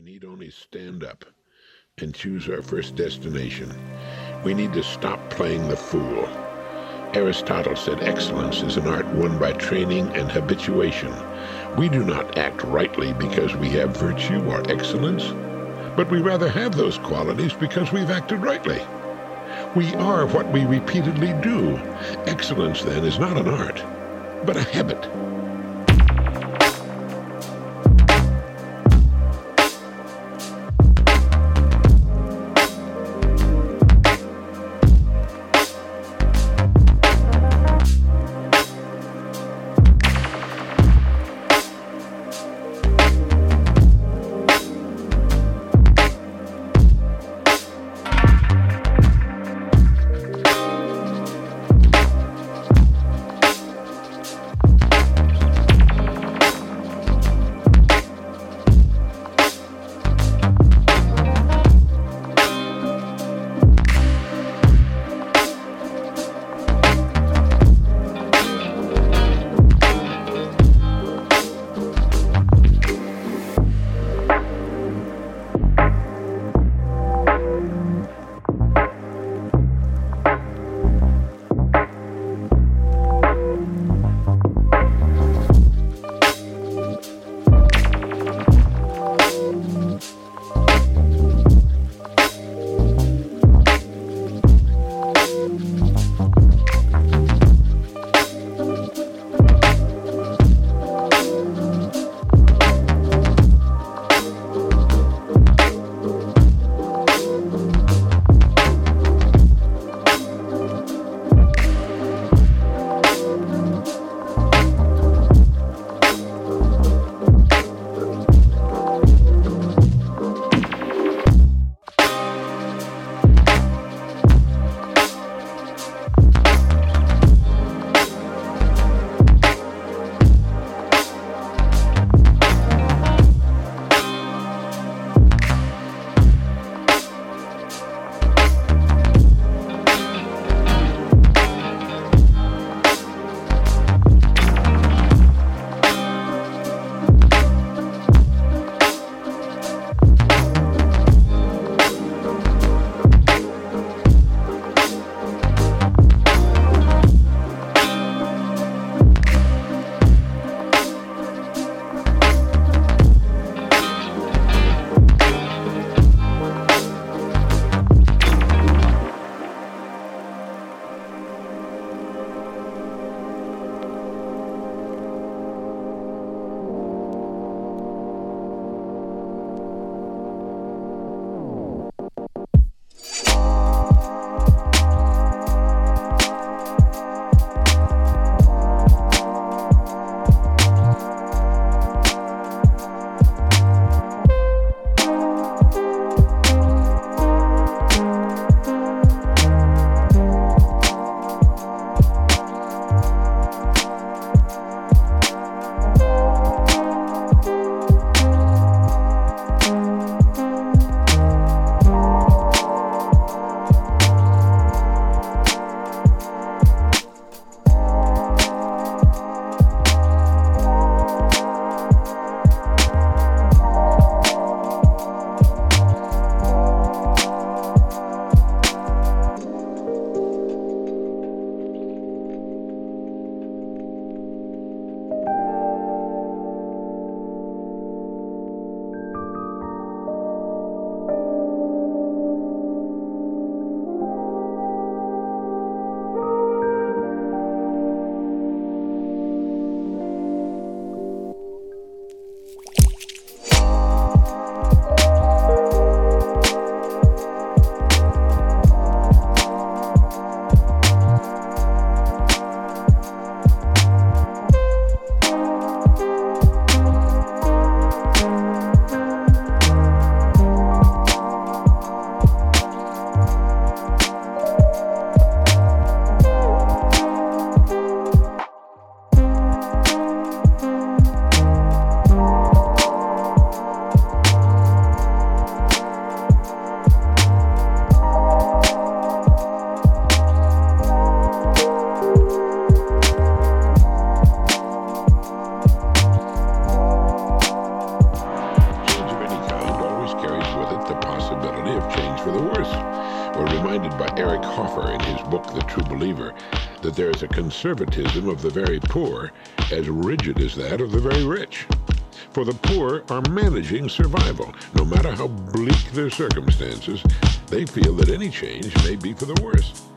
We need only stand up and choose our first destination. We need to stop playing the fool. Aristotle said excellence is an art won by training and habituation. We do not act rightly because we have virtue or excellence, but we rather have those qualities because we've acted rightly. We are what we repeatedly do. Excellence, then, is not an art, but a habit. Conservatism of the very poor as rigid as that of the very rich. For the poor are managing survival. No matter how bleak their circumstances, they feel that any change may be for the worse.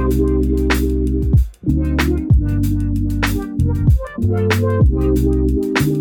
Thank you.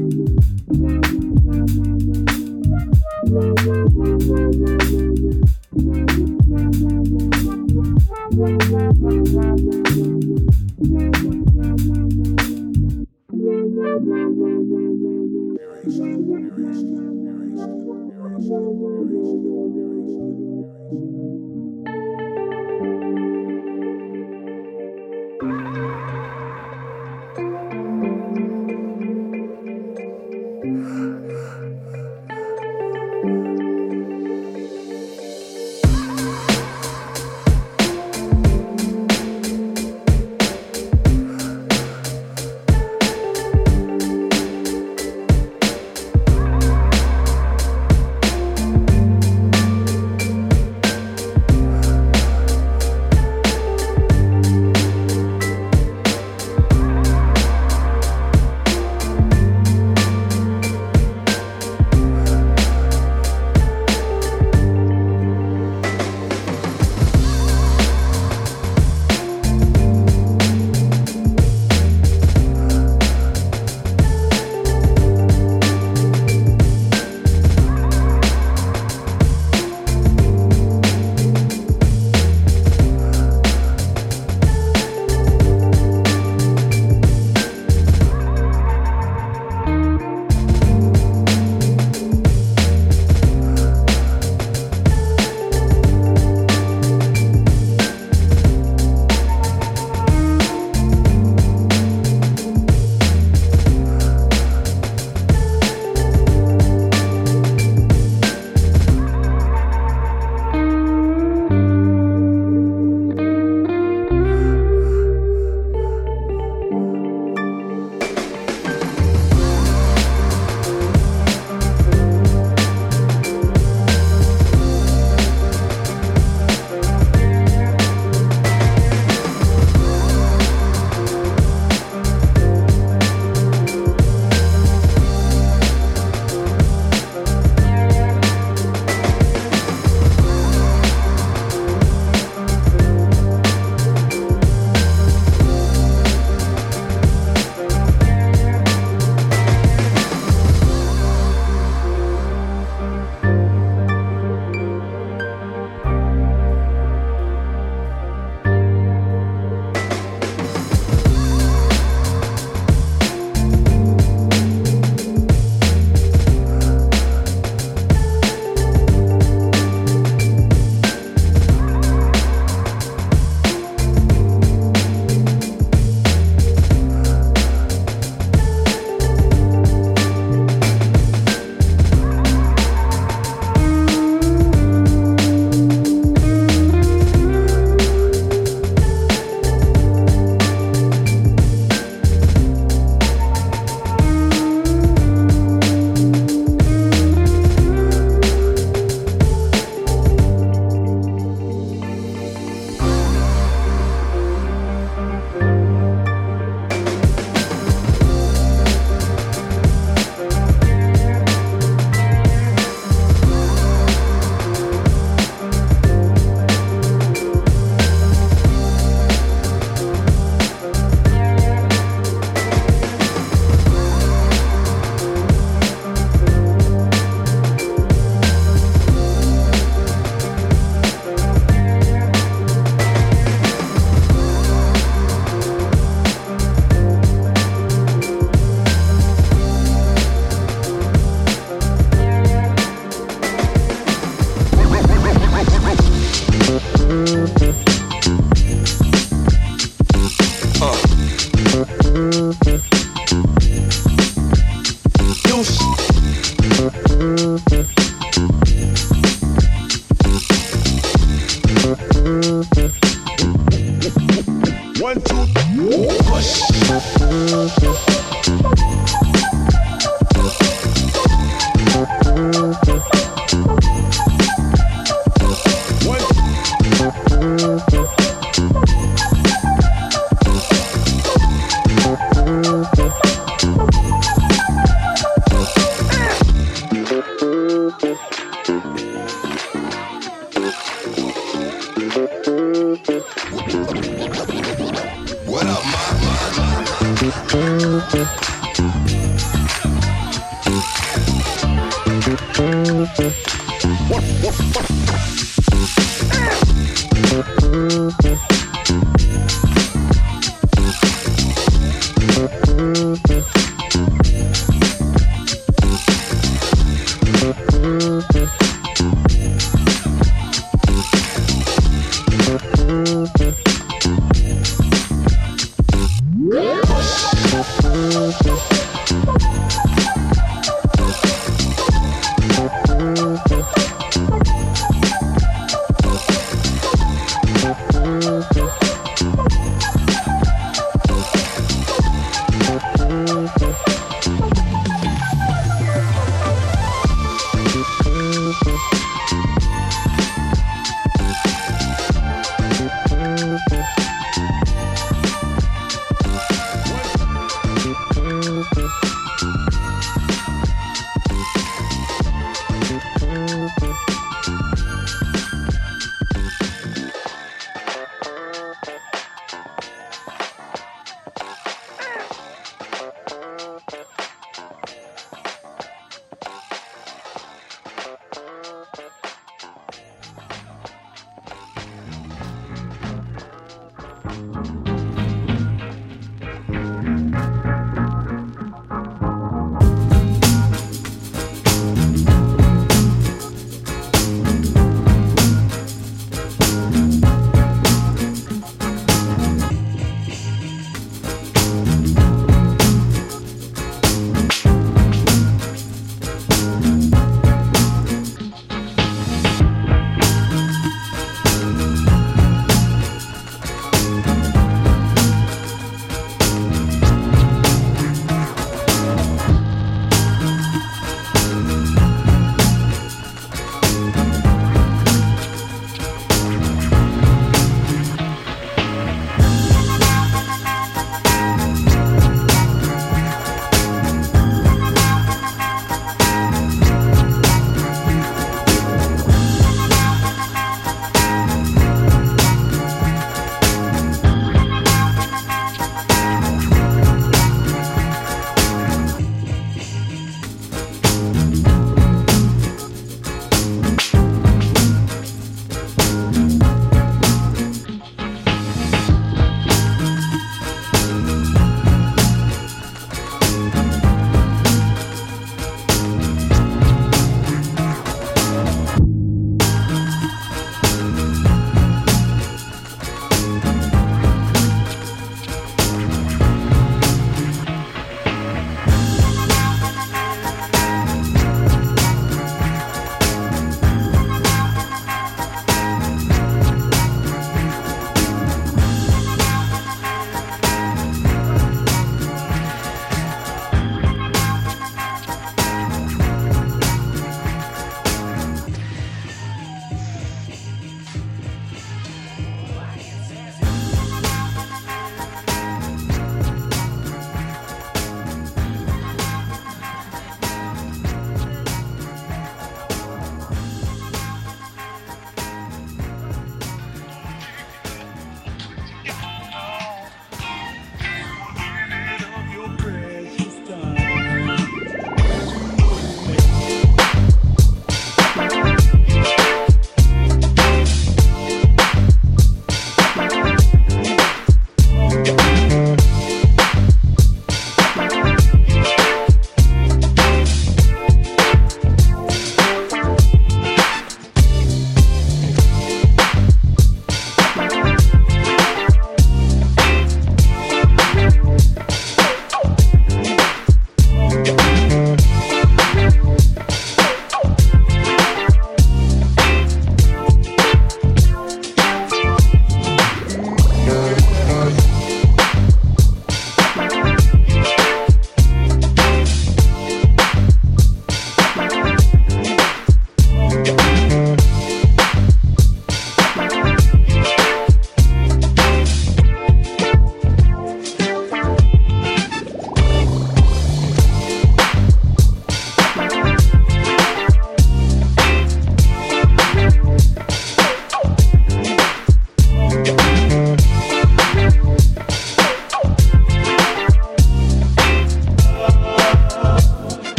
Mm-hmm.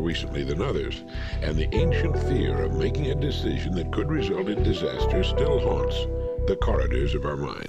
Recently than others, and the ancient fear of making a decision that could result in disaster still haunts the corridors of our minds.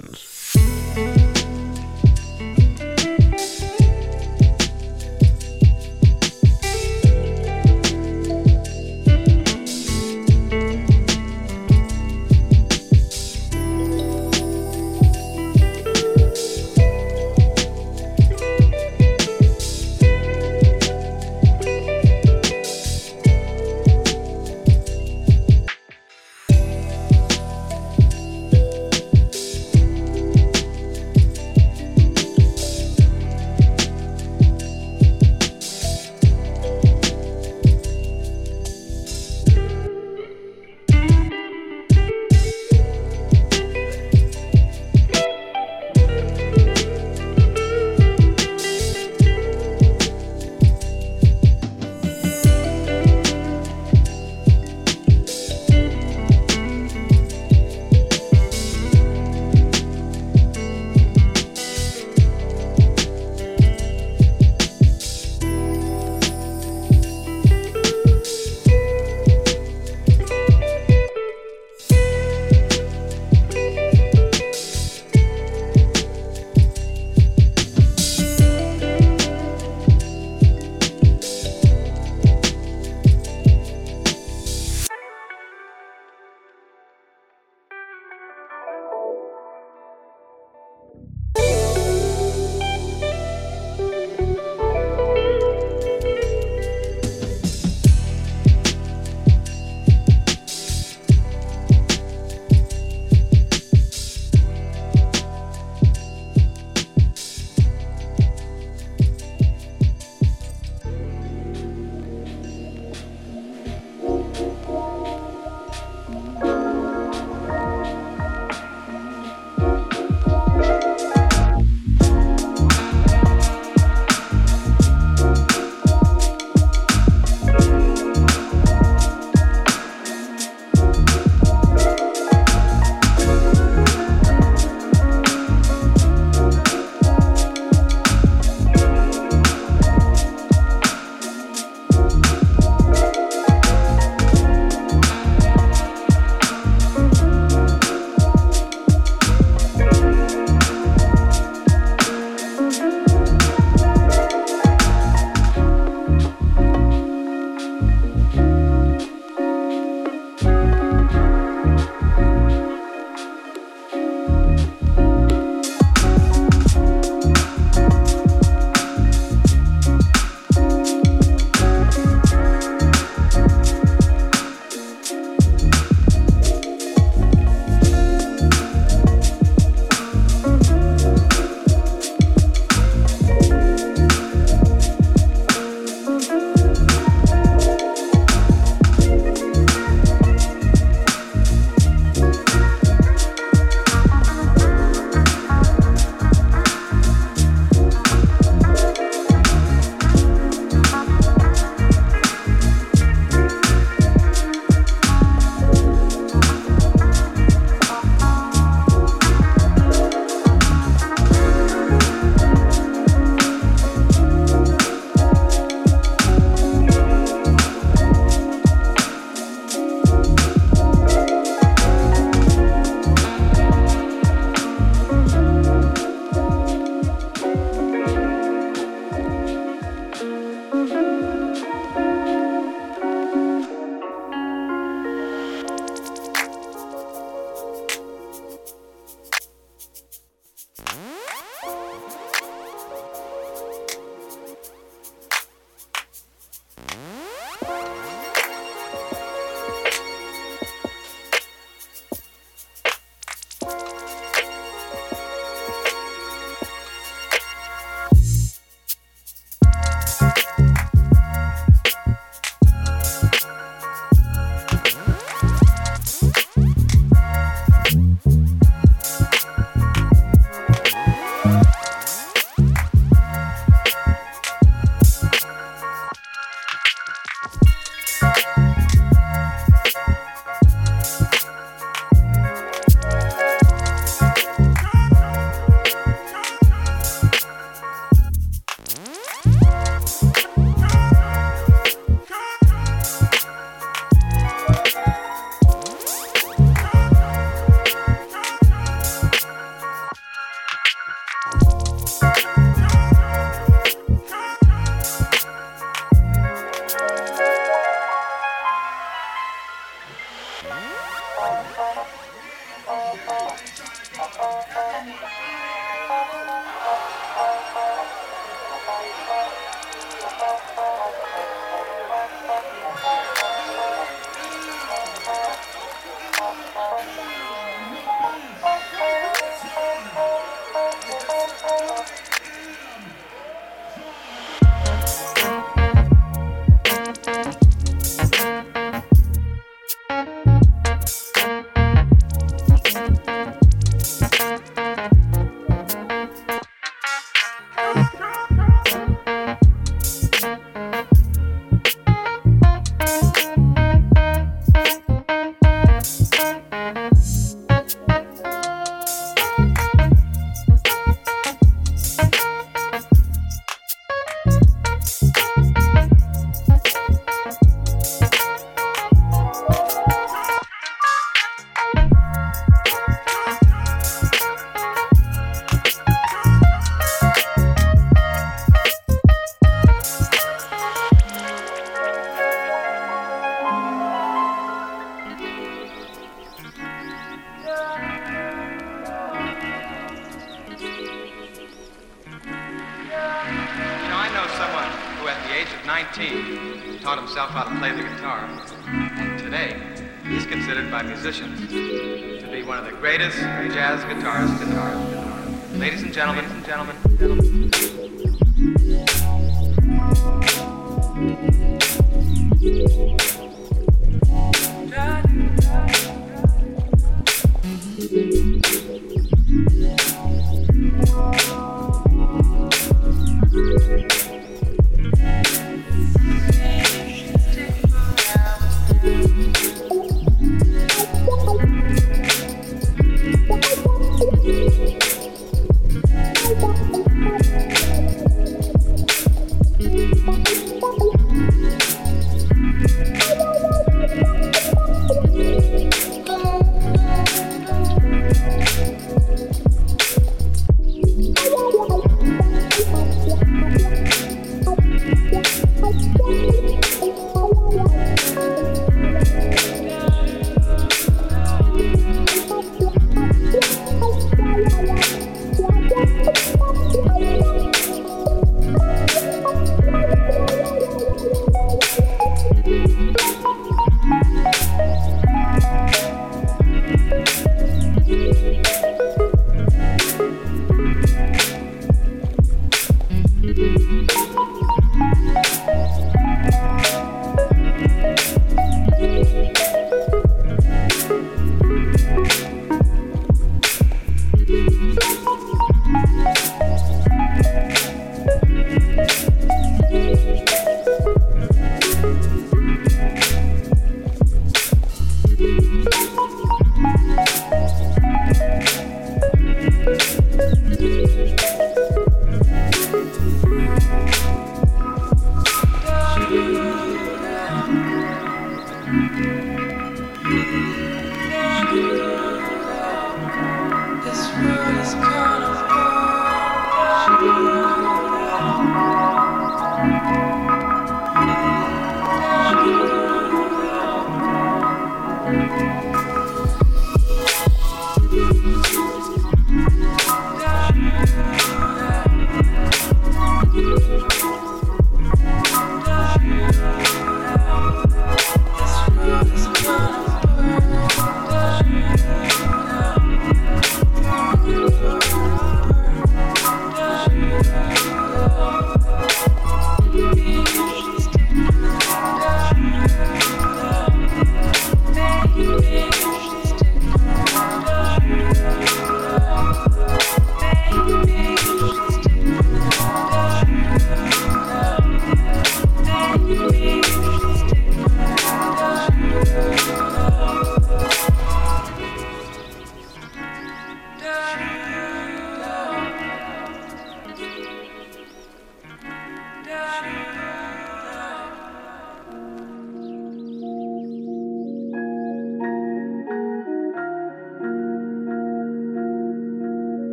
guitars, guitars, guitars. Ladies and gentlemen, and gentlemen, gentlemen.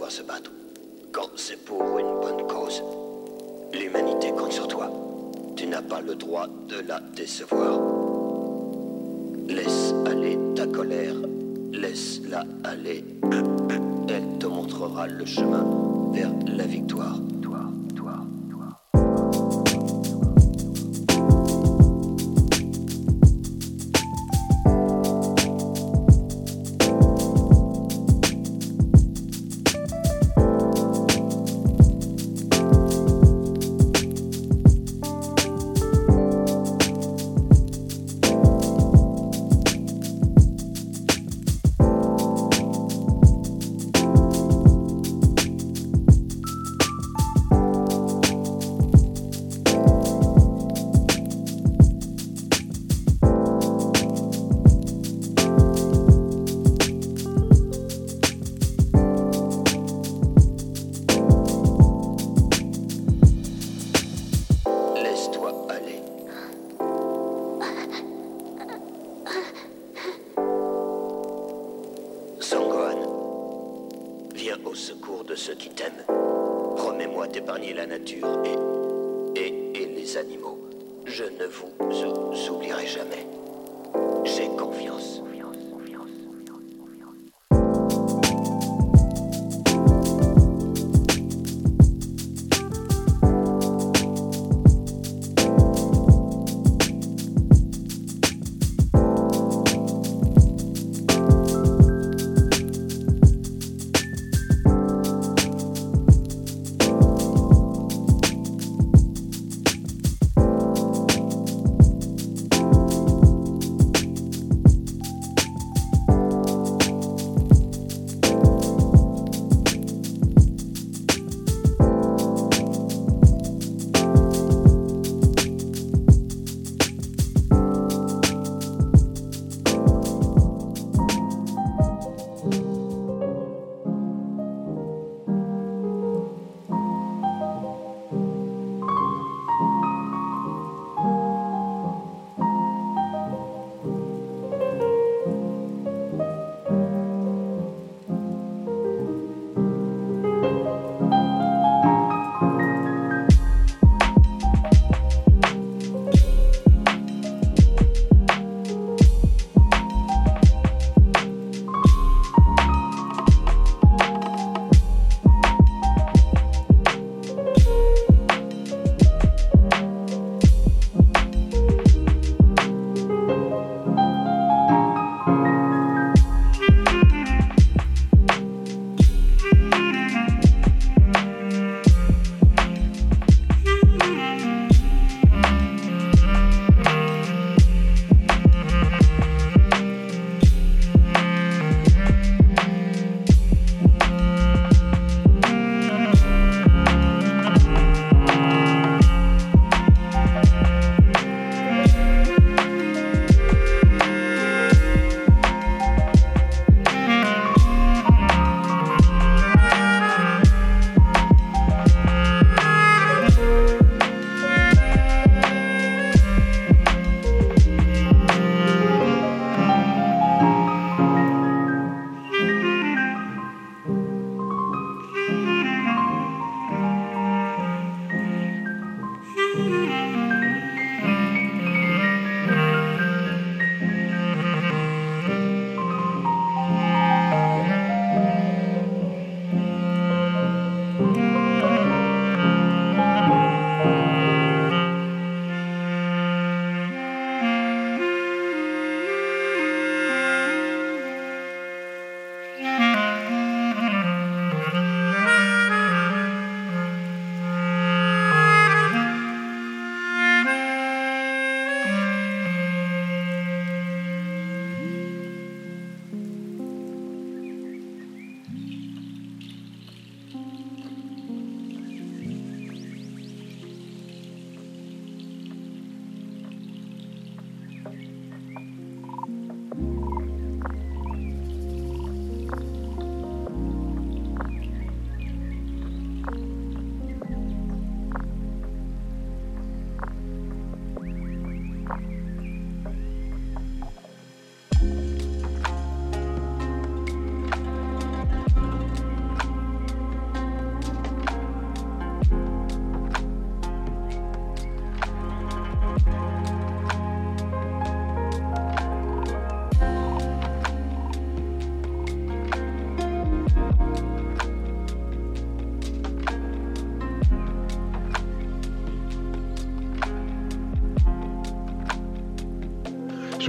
واسه بد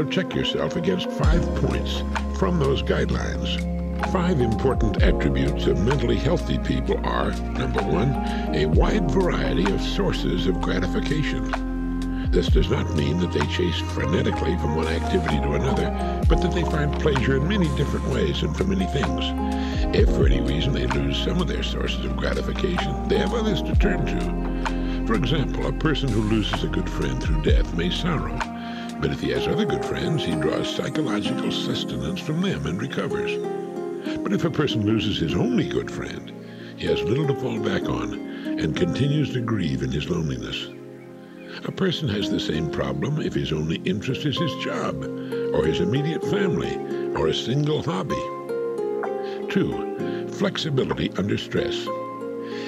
So check yourself against five points from those guidelines. Five important attributes of mentally healthy people are number one, a wide variety of sources of gratification. This does not mean that they chase frenetically from one activity to another, but that they find pleasure in many different ways and for many things. If for any reason they lose some of their sources of gratification, they have others to turn to. For example, a person who loses a good friend through death may sorrow, but if he has other good friends, he draws psychological sustenance from them and recovers. But if a person loses his only good friend, he has little to fall back on and continues to grieve in his loneliness. A person has the same problem if his only interest is his job, or his immediate family, or a single hobby. 2. Flexibility under stress.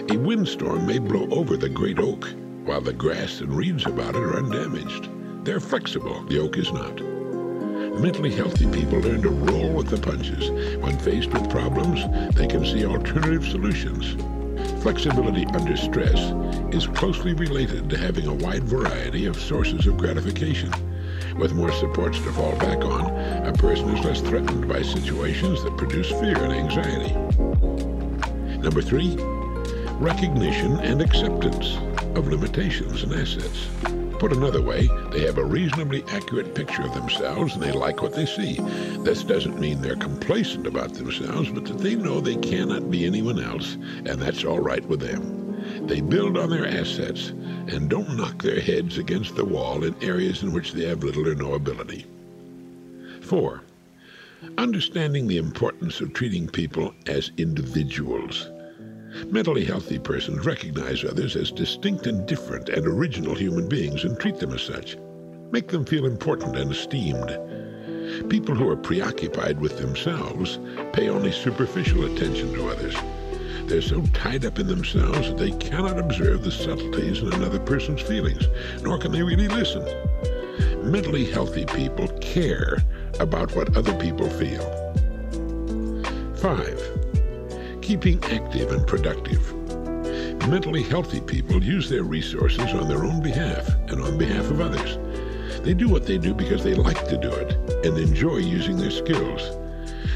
A windstorm may blow over the great oak, while the grass and reeds about it are undamaged. They're flexible, the oak is not. Mentally healthy people learn to roll with the punches. When faced with problems, they can see alternative solutions. Flexibility under stress is closely related to having a wide variety of sources of gratification. With more supports to fall back on, a person is less threatened by situations that produce fear and anxiety. Number three, recognition and acceptance of limitations and assets. Put another way, they have a reasonably accurate picture of themselves and they like what they see. This doesn't mean they're complacent about themselves, but that they know they cannot be anyone else, and that's all right with them. They build on their assets and don't knock their heads against the wall in areas in which they have little or no ability. 4. Understanding the importance of treating people as individuals. Mentally healthy persons recognize others as distinct and different and original human beings and treat them as such. Make them feel important and esteemed. People who are preoccupied with themselves pay only superficial attention to others. They're so tied up in themselves that they cannot observe the subtleties in another person's feelings, nor can they really listen. Mentally healthy people care about what other people feel. 5 keeping active and productive. Mentally healthy people use their resources on their own behalf and on behalf of others. They do what they do because they like to do it and enjoy using their skills.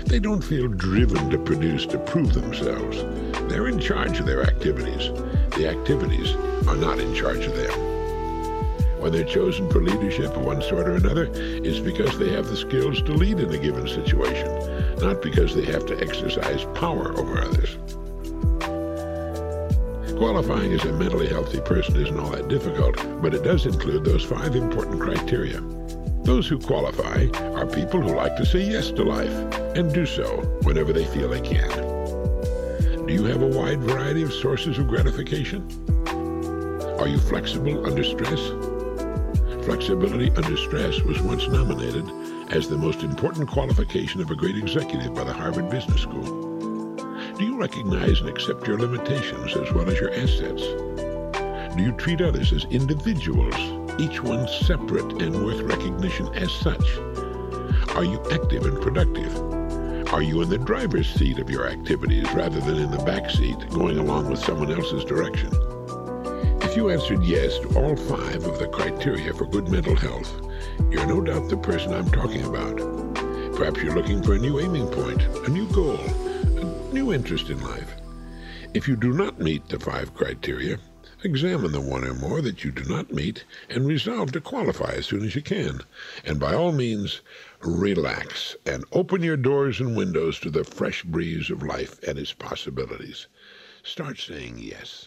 They don't feel driven to produce to prove themselves. They're in charge of their activities. The activities are not in charge of them. When they're chosen for leadership of one sort or another, it's because they have the skills to lead in a given situation not because they have to exercise power over others. Qualifying as a mentally healthy person isn't all that difficult, but it does include those five important criteria. Those who qualify are people who like to say yes to life and do so whenever they feel they can. Do you have a wide variety of sources of gratification? Are you flexible under stress? Flexibility under stress was once nominated as the most important qualification of a great executive by the Harvard Business School? Do you recognize and accept your limitations as well as your assets? Do you treat others as individuals, each one separate and worth recognition as such? Are you active and productive? Are you in the driver's seat of your activities rather than in the back seat, going along with someone else's direction? If you answered yes to all five of the criteria for good mental health, you're no doubt the person I'm talking about. Perhaps you're looking for a new aiming point, a new goal, a new interest in life. If you do not meet the five criteria, examine the one or more that you do not meet and resolve to qualify as soon as you can. And by all means, relax and open your doors and windows to the fresh breeze of life and its possibilities. Start saying yes.